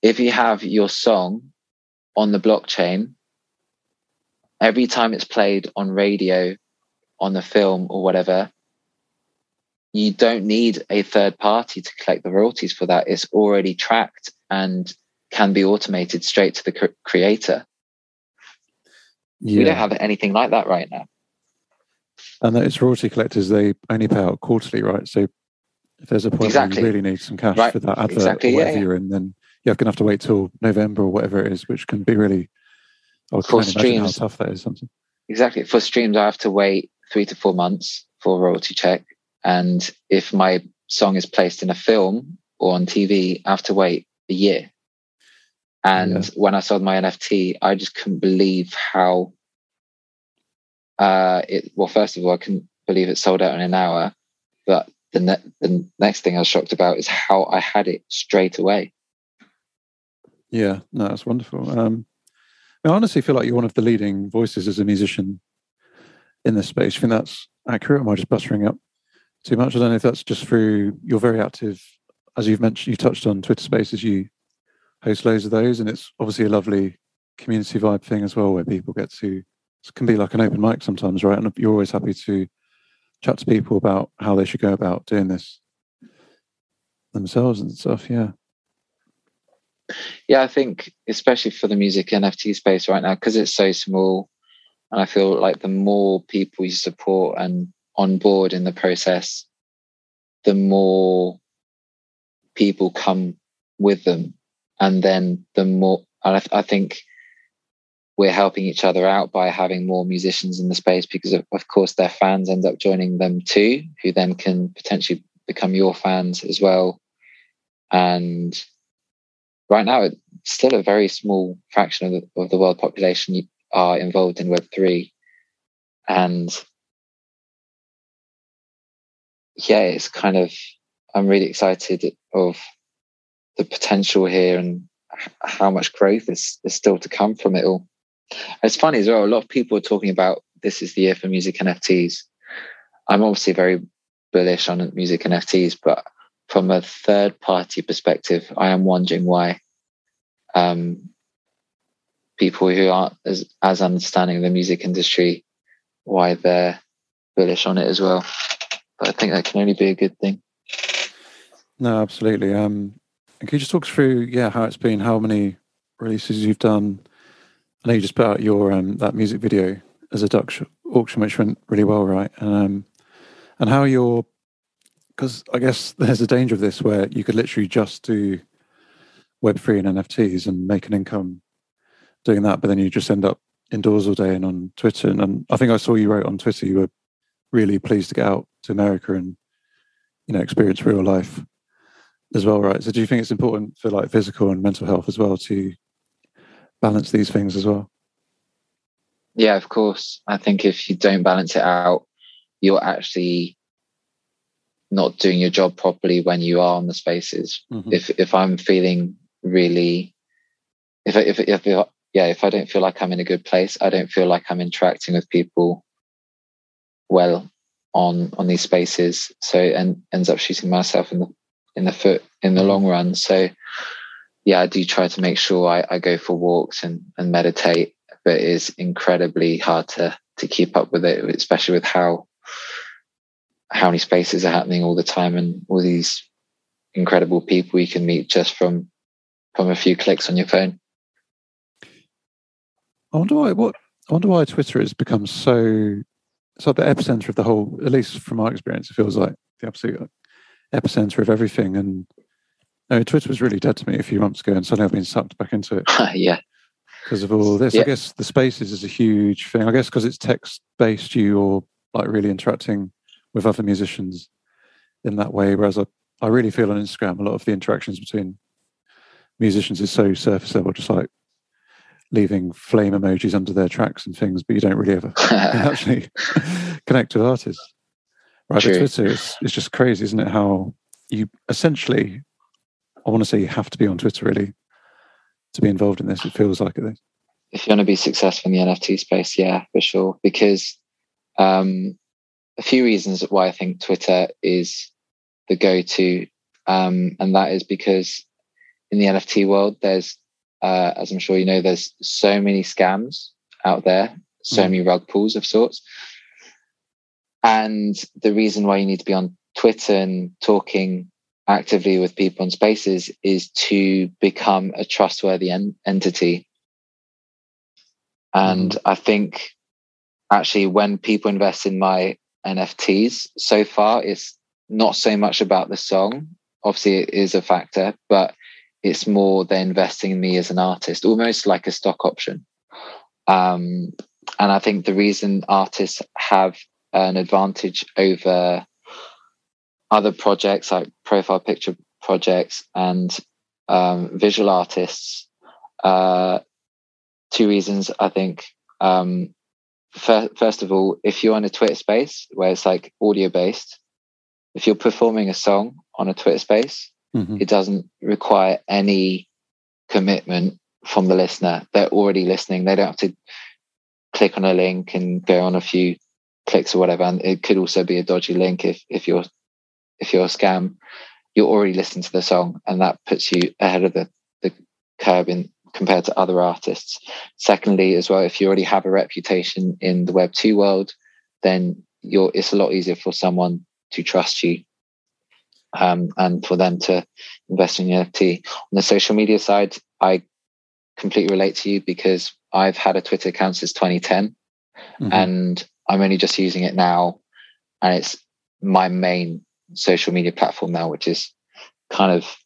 If you have your song on the blockchain, every time it's played on radio, on the film or whatever, you don't need a third party to collect the royalties for that. It's already tracked and can be automated straight to the creator. Yeah. We don't have anything like that right now. And those royalty collectors, they only pay out quarterly, right? So if there's a point exactly. where you really need some cash right. for that advert exactly. or whatever yeah, yeah. you're in, then you're going to have to wait till November or whatever it is, which can be really. I for streams, how tough that is. Something. Exactly. For streams, I have to wait three to four months for a royalty check. And if my song is placed in a film or on TV, I have to wait a year. And yeah. when I sold my NFT, I just couldn't believe how uh, it. Well, first of all, I couldn't believe it sold out in an hour. But the ne- the next thing I was shocked about is how I had it straight away. Yeah, no, that's wonderful. Um, I honestly feel like you're one of the leading voices as a musician in this space. You think that's accurate? Am I just buttering up too much? I don't know if that's just through you're very active, as you've mentioned. You touched on Twitter Spaces. You host loads of those, and it's obviously a lovely community vibe thing as well, where people get to. It can be like an open mic sometimes, right? And you're always happy to chat to people about how they should go about doing this themselves and stuff. Yeah. Yeah, I think especially for the music NFT space right now, because it's so small, and I feel like the more people you support and on board in the process, the more people come with them. And then the more, I, I think we're helping each other out by having more musicians in the space because, of, of course, their fans end up joining them too, who then can potentially become your fans as well. And right now, it's still a very small fraction of the, of the world population are involved in Web3. And yeah, it's kind of, I'm really excited of the potential here and how much growth is, is still to come from it all. It's funny as well, a lot of people are talking about this is the year for music NFTs. I'm obviously very bullish on music NFTs, but from a third party perspective, I am wondering why um, people who aren't as, as understanding the music industry why they're bullish on it as well. I think that can only be a good thing. No, absolutely. Um, can you just talk through, yeah, how it's been, how many releases you've done? I know you just put out your um, that music video as a Dutch auction, which went really well, right? Um, and how you're, because I guess there's a danger of this where you could literally just do Web3 and NFTs and make an income doing that, but then you just end up indoors all day and on Twitter. And, and I think I saw you wrote on Twitter you were really pleased to get out to America and you know experience real life as well, right? So do you think it's important for like physical and mental health as well to balance these things as well? Yeah, of course. I think if you don't balance it out, you're actually not doing your job properly when you are on the spaces. Mm-hmm. If if I'm feeling really if if if yeah, if I don't feel like I'm in a good place, I don't feel like I'm interacting with people well on on these spaces. So and ends up shooting myself in the in the foot in the mm-hmm. long run. So yeah, I do try to make sure I, I go for walks and, and meditate, but it is incredibly hard to to keep up with it, especially with how how many spaces are happening all the time and all these incredible people you can meet just from from a few clicks on your phone. I wonder why what I wonder why Twitter has become so it's like the epicenter of the whole. At least from my experience, it feels like the absolute epicenter of everything. And no, Twitter was really dead to me a few months ago, and suddenly I've been sucked back into it. yeah, because of all this. Yeah. I guess the spaces is a huge thing. I guess because it's text based, you're like really interacting with other musicians in that way. Whereas I, I really feel on Instagram, a lot of the interactions between musicians is so surface level, just like leaving flame emojis under their tracks and things, but you don't really ever actually connect with artists. Right, True. Twitter is it's just crazy, isn't it? How you essentially, I want to say, you have to be on Twitter really to be involved in this. It feels like it. If you want to be successful in the NFT space, yeah, for sure. Because um, a few reasons why I think Twitter is the go-to, um, and that is because in the NFT world, there's uh, as I'm sure you know, there's so many scams out there. so many rug pulls of sorts. And the reason why you need to be on Twitter and talking actively with people in spaces is to become a trustworthy en- entity. And mm. I think actually when people invest in my NFTs so far, it's not so much about the song. Obviously, it is a factor, but it's more they're investing in me as an artist, almost like a stock option. Um, and I think the reason artists have an advantage over other projects like profile picture projects and um, visual artists, uh, two reasons I think. Um, first of all, if you're on a Twitter space where it's like audio based, if you're performing a song on a Twitter space, mm-hmm. it doesn't require any commitment from the listener. They're already listening. They don't have to click on a link and go on a few clicks or whatever. And it could also be a dodgy link if if you're if you're a scam. You're already listening to the song, and that puts you ahead of the the curve in compared to other artists. Secondly, as well, if you already have a reputation in the Web two world, then you're it's a lot easier for someone to trust you um, and for them to invest in your NFT. On the social media side, I completely relate to you because I've had a Twitter account since 2010 mm-hmm. and I'm only just using it now. And it's my main social media platform now, which is kind of,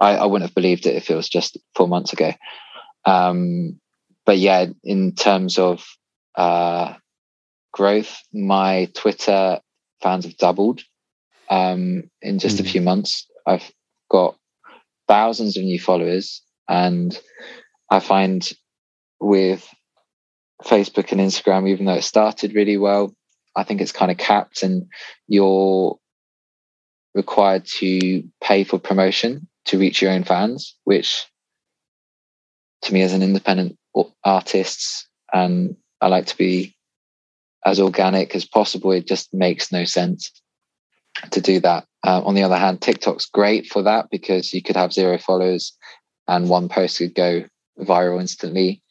I, I wouldn't have believed it if it was just four months ago. Um, but yeah, in terms of uh, growth, my Twitter fans have doubled um, in just mm. a hmm. few months. I've got thousands of new followers, and I find with Facebook and Instagram, even though it started really well, I think it's kind of capped, and you're required to pay for promotion to reach your own fans, which to me as an independent artist and I like to be as organic as possible. It just makes no sense to do that. Uh, on the other hand, TikTok's great for that because you could have zero followers and one post could go viral instantly.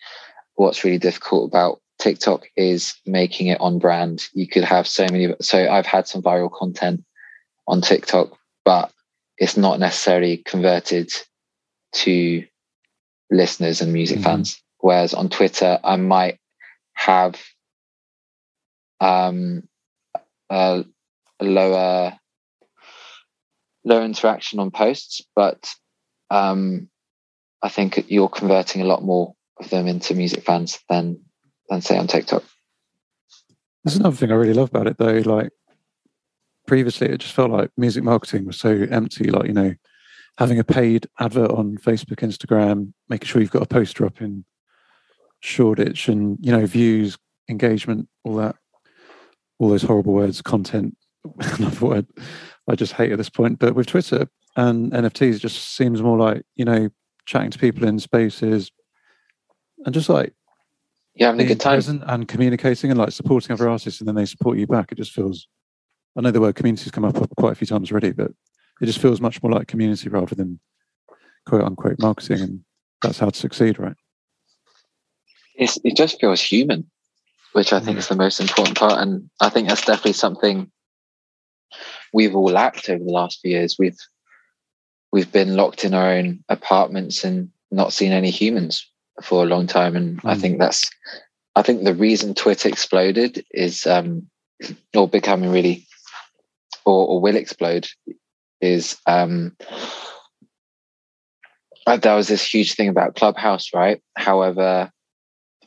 What's really difficult about TikTok is making it on brand. You could have so many. So I've had some viral content on TikTok, but it's not necessarily converted to listeners and music mm-hmm. fans. Whereas on Twitter, I might have um, a, lower lower interaction on posts, but um, I think you're converting a lot more of them into music fans than than say on TikTok. There's another thing I really love about it though. Like previously, it just felt like music marketing was so empty. Like you know, having a paid advert on Facebook, Instagram, making sure you've got a poster up in Shoreditch, and you know, views, engagement, all that, all those horrible words, content. Another word I just hate at this point. But with Twitter and NFTs, it just seems more like you know, chatting to people in spaces, and just like yeah, having a good time and communicating and like supporting other artists, and then they support you back. It just feels. I know the word community's come up quite a few times already, but it just feels much more like community rather than quote unquote marketing, and that's how to succeed, right? It's, it just feels human, which I think mm. is the most important part, and I think that's definitely something we've all lacked over the last few years. We've we've been locked in our own apartments and not seen any humans for a long time, and mm. I think that's I think the reason Twitter exploded is um, or becoming really or, or will explode is um, uh, there was this huge thing about Clubhouse, right? However,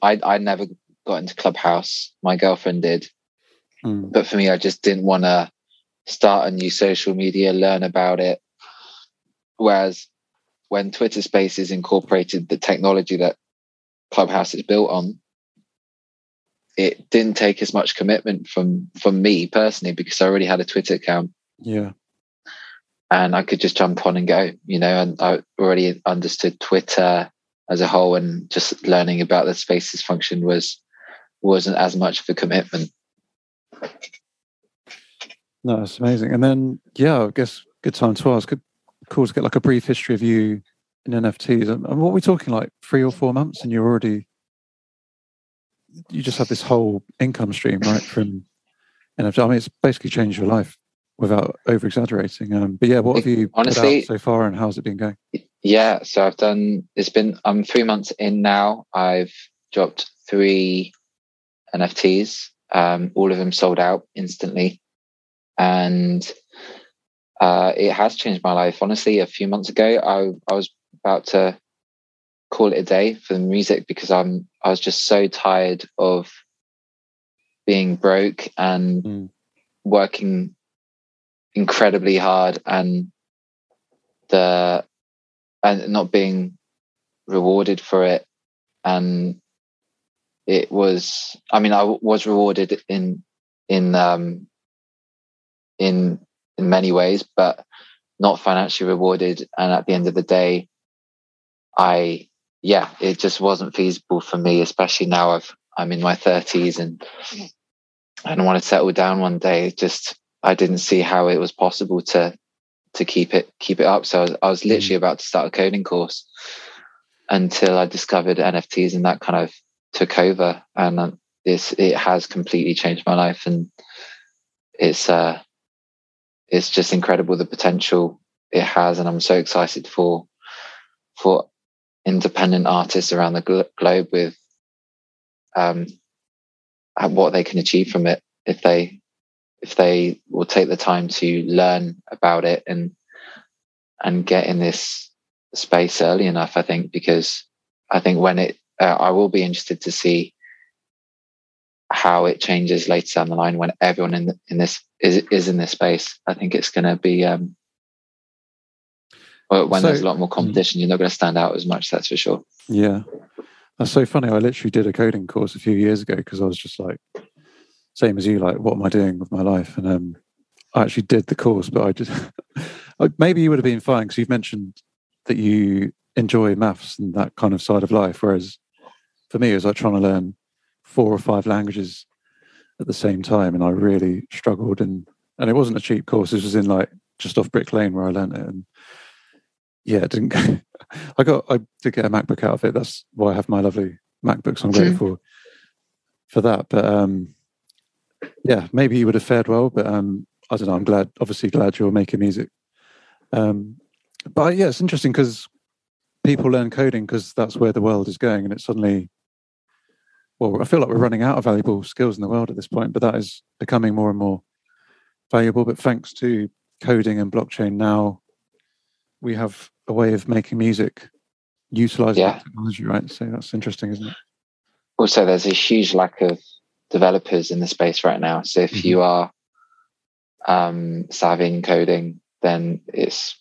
I I never got into Clubhouse. My girlfriend did, mm. but for me, I just didn't want to start a new social media, learn about it. Whereas when Twitter Spaces incorporated the technology that Clubhouse is built on, it didn't take as much commitment from from me personally because I already had a Twitter account. Yeah and I could just jump on and go, you know, and I already understood Twitter as a whole and just learning about the spaces function was wasn't as much of a commitment. No, that's amazing. And then yeah, I guess good time to ask. Good cool to get like a brief history of you in NFTs. And what we're we talking like three or four months and you're already you just have this whole income stream, right? From NFT. I mean, it's basically changed your life without over exaggerating. Um, but yeah, what have you honestly so far, and how's it been going? Yeah, so I've done. It's been. I'm three months in now. I've dropped three NFTs. Um, all of them sold out instantly, and uh, it has changed my life. Honestly, a few months ago, I I was about to call it a day for the music because I'm I was just so tired of being broke and mm. working incredibly hard and the and not being rewarded for it and it was i mean i was rewarded in in um in in many ways but not financially rewarded and at the end of the day i yeah it just wasn't feasible for me especially now i've i'm in my 30s and and I want to settle down one day just I didn't see how it was possible to to keep it keep it up. So I was, I was mm. literally about to start a coding course until I discovered NFTs, and that kind of took over. And this it has completely changed my life, and it's uh it's just incredible the potential it has, and I'm so excited for for independent artists around the glo- globe with um what they can achieve from it if they if they will take the time to learn about it and and get in this space early enough i think because i think when it uh, i will be interested to see how it changes later down the line when everyone in in this is is in this space i think it's going to be um when so, there's a lot more competition you're not going to stand out as much that's for sure yeah that's so funny i literally did a coding course a few years ago because i was just like same as you, like, what am I doing with my life? And um, I actually did the course, but I just maybe you would have been fine because you've mentioned that you enjoy maths and that kind of side of life. Whereas for me, it was like trying to learn four or five languages at the same time, and I really struggled. And and it wasn't a cheap course. This was in like just off Brick Lane where I learned it, and yeah, it didn't. I got I did get a MacBook out of it. That's why I have my lovely MacBooks. I'm grateful for for that. But um, yeah, maybe you would have fared well, but um, I don't know. I'm glad, obviously, glad you're making music. Um, but yeah, it's interesting because people learn coding because that's where the world is going, and it's suddenly, well, I feel like we're running out of valuable skills in the world at this point, but that is becoming more and more valuable. But thanks to coding and blockchain, now we have a way of making music utilizing yeah. technology, right? So that's interesting, isn't it? Also, there's a huge lack of developers in the space right now. So if mm-hmm. you are um, savvy in coding, then it's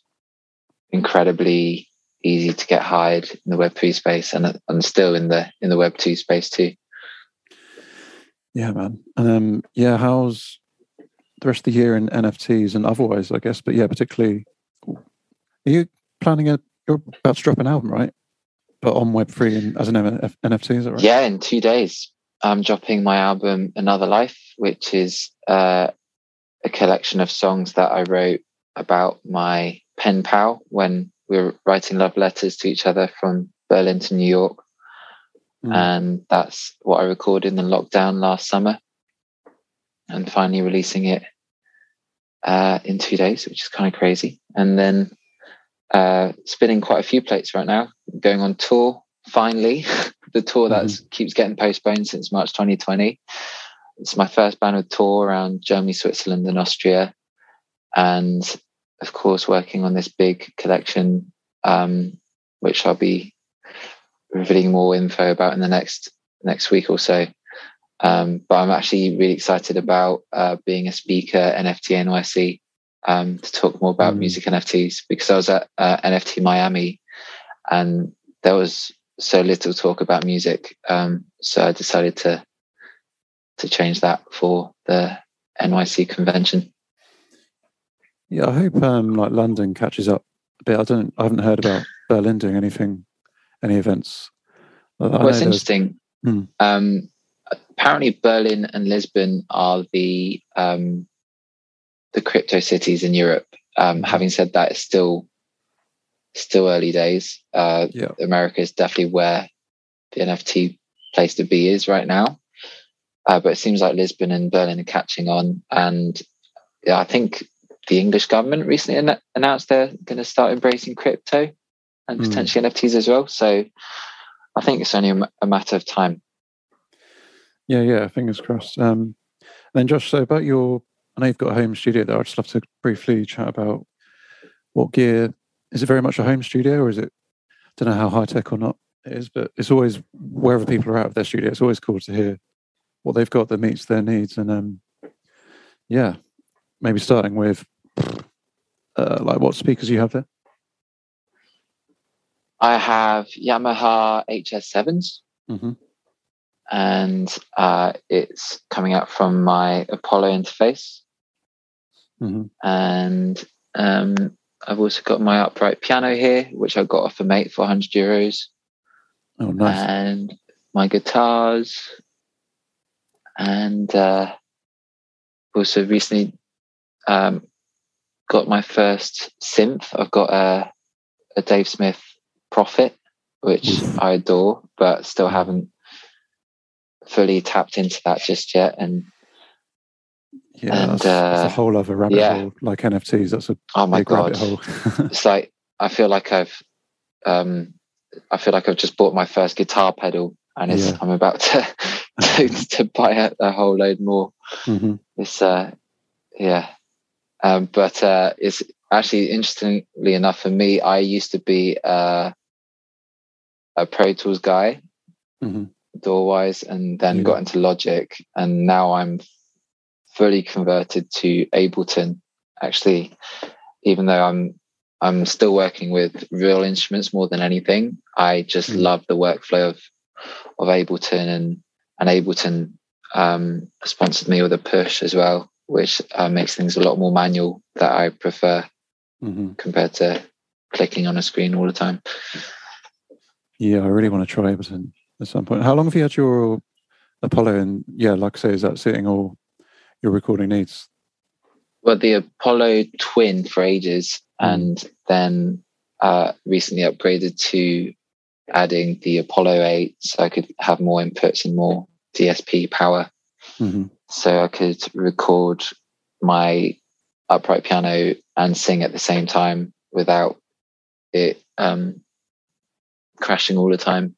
incredibly easy to get hired in the Web three space and and still in the in the Web two space too. Yeah, man. And um, yeah, how's the rest of the year in NFTs and otherwise? I guess, but yeah, particularly, are you planning a? You're about to drop an album, right? But on Web three and as an NFT, is that right? Yeah, in two days. I'm dropping my album Another Life, which is uh, a collection of songs that I wrote about my pen pal when we were writing love letters to each other from Berlin to New York. Mm. And that's what I recorded in the lockdown last summer and finally releasing it uh, in two days, which is kind of crazy. And then uh, spinning quite a few plates right now, going on tour finally. the tour that mm-hmm. keeps getting postponed since March 2020. It's my first Banwood tour around Germany, Switzerland, and Austria. And of course, working on this big collection, um, which I'll be revealing more info about in the next next week or so. Um, but I'm actually really excited about uh, being a speaker NFT NYC um, to talk more about mm. music NFTs because I was at uh, NFT Miami and there was so little talk about music. Um, so I decided to to change that for the NYC convention. Yeah, I hope um, like London catches up a bit. I don't. I haven't heard about Berlin doing anything, any events. Well, it's interesting. Hmm. Um, apparently, Berlin and Lisbon are the um, the crypto cities in Europe. Um, hmm. having said that, it's still still early days. Uh, yeah. America is definitely where the NFT place to be is right now. uh, but it seems like Lisbon and Berlin are catching on. And yeah, I think the English government recently an- announced they're going to start embracing crypto and Mm. potentially NFTs as well. So I think it's only a, a matter of time. Yeah, yeah. Fingers crossed. Um, then Josh, so about your, I know you've got a home studio there. I'd just love to briefly chat about what gear. Is it very much a home studio, or is it? I don't know how high tech or not it is, but it's always wherever people are out of their studio. It's always cool to hear what they've got that meets their needs, and um, yeah, maybe starting with uh, like what speakers you have there. I have Yamaha HS7s Mm-hmm. and uh, it's coming out from my Apollo interface. Mhm. And um, I've also got my upright piano here, which I got off a mate for 100 euros. Oh, nice. and my guitars and uh also recently um got my first synth i've got a, a dave smith prophet which i adore but still haven't fully tapped into that just yet and yeah, and, that's, that's uh, a whole other rabbit yeah. hole. Like NFTs, that's a oh my god rabbit hole. it's like I feel like I've um I feel like I've just bought my first guitar pedal and it's Yeah. I'm about to to, to buy a, a whole load more. Mhm. It's uh yeah. Um but uh it's actually interestingly enough for me, I used to be uh a Pro Tools guy, Mhm. DAW wise, and then Yeah. got into Logic and now I'm fully converted to Ableton actually even though I'm I'm still working with real instruments more than anything. I just Mm. love the workflow of of Ableton and and Ableton um, sponsored me with a push as well, which uh, makes things a lot more manual that I prefer Mhm. compared to clicking on a screen all the time. Yeah, I really want to try Ableton at some point. How long have you had your Apollo? And yeah, like I say, is that sitting all your recording needs? Well, the Apollo Twin for ages, Mm. and then uh, recently upgraded to adding the Apollo 8 so I could have more inputs and more DSP power. hmm so I could record my upright piano and sing at the same time without it um, crashing all the time,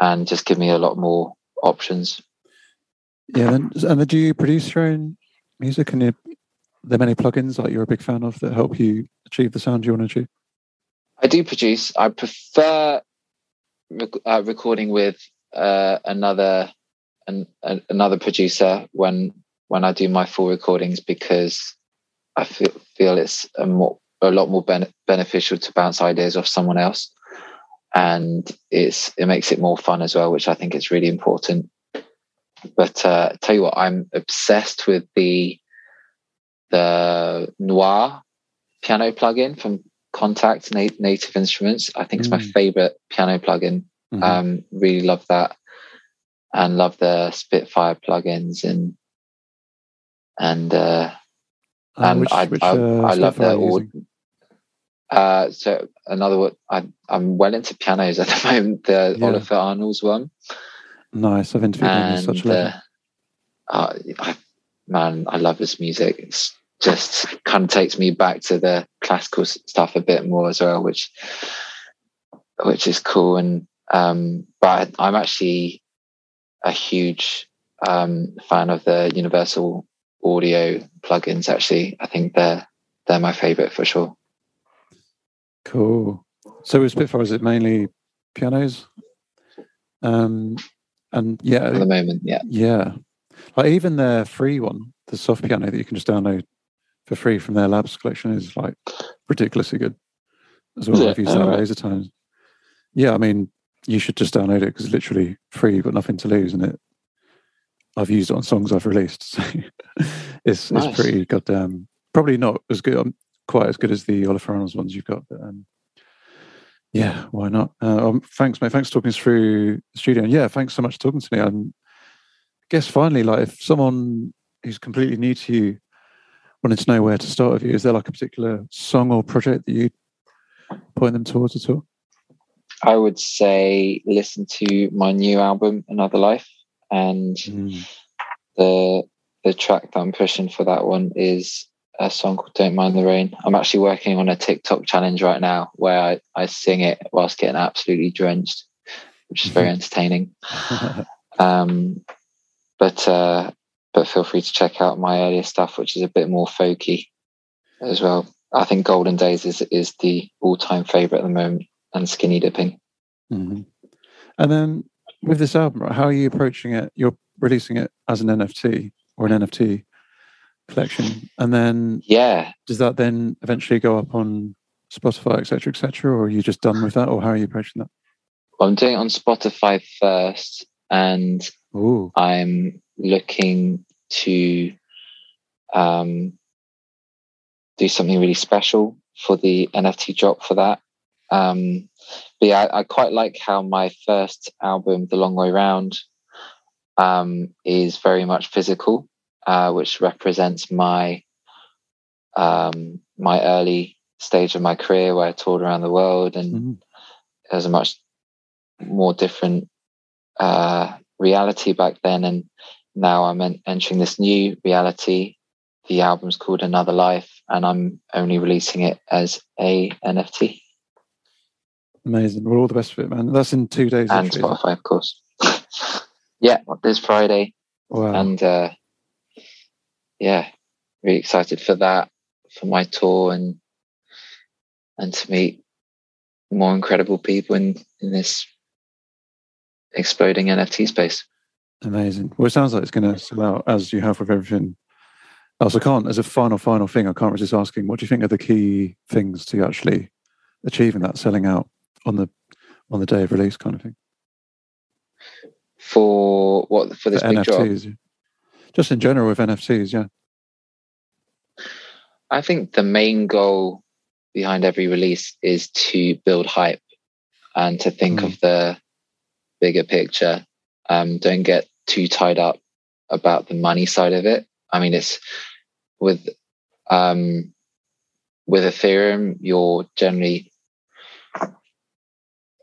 and just give me a lot more options. Yeah, and then do you produce your own music? And you, are there many plugins that you're a big fan of that help you achieve the sound you want to achieve? I do produce. I prefer rec- uh, recording with uh, another an, an, another producer when when I do my full recordings because I feel feel it's a more a lot more bene- beneficial to bounce ideas off someone else, and it's it makes it more fun as well, which I think is really important. But uh, tell you what, I'm obsessed with the the Noir piano plugin from Kontakt Na- Native Instruments. I think it's my Mm. favorite piano plugin. Mhm. Um, really love that, and love the Spitfire plugins and and uh, Uh, and which- I which, uh, I love Spitfire the are you au- using? Uh, so another one. I, I'm well into pianos at the moment. The Yeah. Olafur Arnalds one, Nice. I've interviewed him. He's such a uh, uh, I, man, I love his music. It's just kind of takes me back to the classical stuff a bit more as well, which which is cool. And um, but I'm actually a huge um, fan of the Universal Audio plugins. Actually, I think they're they're my favorite for sure. Cool. So with Spitfire, is it mainly pianos? Um, and yeah, At the moment, yeah. Yeah. Like even their free one, the soft piano that you can just download for free from their labs collection is like ridiculously good as well. Is? I've used that loads of times. Yeah, I mean, you should just download it because it's literally free. You've got nothing to lose, and it. I've used it on songs I've released, so it's Nice. it's pretty goddamn. Probably not as good, um, quite as good as the Olafur Arnalds ones you've got, but um, yeah, why not? Uh, um, thanks, mate. Thanks for talking us through the studio, and yeah, thanks so much for talking to me. I'm, I guess finally, like if someone who's completely new to you wanted to know where to start with you, is there like a particular song or project that you point them towards at all? I would say listen to my new album, Another Life, and Mm. the the track that I'm pushing for that one is a song called Don't Mind the Rain. I'm actually working on a TikTok challenge right now where I, I sing it whilst getting absolutely drenched, which is very entertaining. um, but uh, but feel free to check out my earlier stuff, which is a bit more folky as well. I think Golden Days is is the all time favorite at the moment, and Skinny Dipping. Mm-hmm. And then with this album, how are you approaching it? You're releasing it as an NFT or an NFT collection, and then yeah, does that then eventually go up on Spotify, etc., etc., or are you just done with that, or how are you approaching that? Well, I'm doing it on Spotify first, and Ooh. I'm looking to um, do something really special for the NFT drop for that. Um, but yeah, I, I, quite like how my first album, The Long Way Round, um, is very much physical, uh, which represents my um, my early stage of my career where I toured around the world and mm-hmm. there's a much more different uh, reality back then. And now I'm en- entering this new reality. The album's called Another Life, and I'm only releasing it as a NFT. Amazing. Well, all the best for it, man. That's in two days. And Spotify, of course. yeah, this Friday. Wow. And uh, yeah, really excited for that, for my tour, and and to meet more incredible people in in this exploding NFT space. Amazing. Well, it sounds like it's going to sell out as you have with everything else. I can't, as a final, final thing, I can't resist asking, what do you think are the key things to actually achieving that selling out on the on the day of release, kind of thing? For what? For this for NFTs, yeah. Just in general with NFTs, yeah. I think the main goal behind every release is to build hype and to think mm. of the bigger picture. Um, don't get too tied up about the money side of it. I mean, it's with um, with Ethereum, you're generally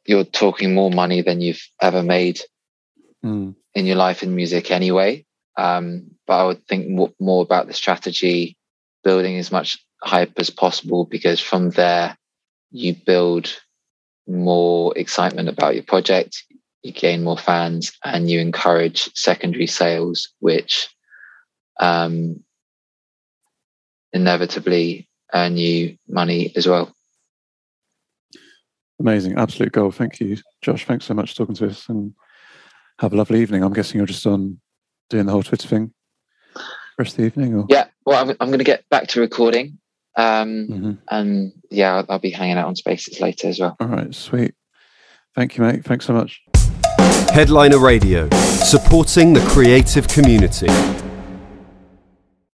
you're talking more money than you've ever made mm. in your life in music anyway. Um, but I would think more, more about the strategy, building as much hype as possible, because from there you build more excitement about your project you gain more fans and you encourage secondary sales, which um, inevitably earn you money as well. Amazing, absolute goal. Thank you, Josh. Thanks so much for talking to us and have a lovely evening. I'm guessing you're just on doing the whole Twitter thing rest of the evening, or yeah. Well, I'm, I'm going to get back to recording, um, mm-hmm. and yeah, I'll, I'll be hanging out on Spaces later as well. All right, sweet. Thank you, mate. Thanks so much. Headliner Radio, supporting the creative community.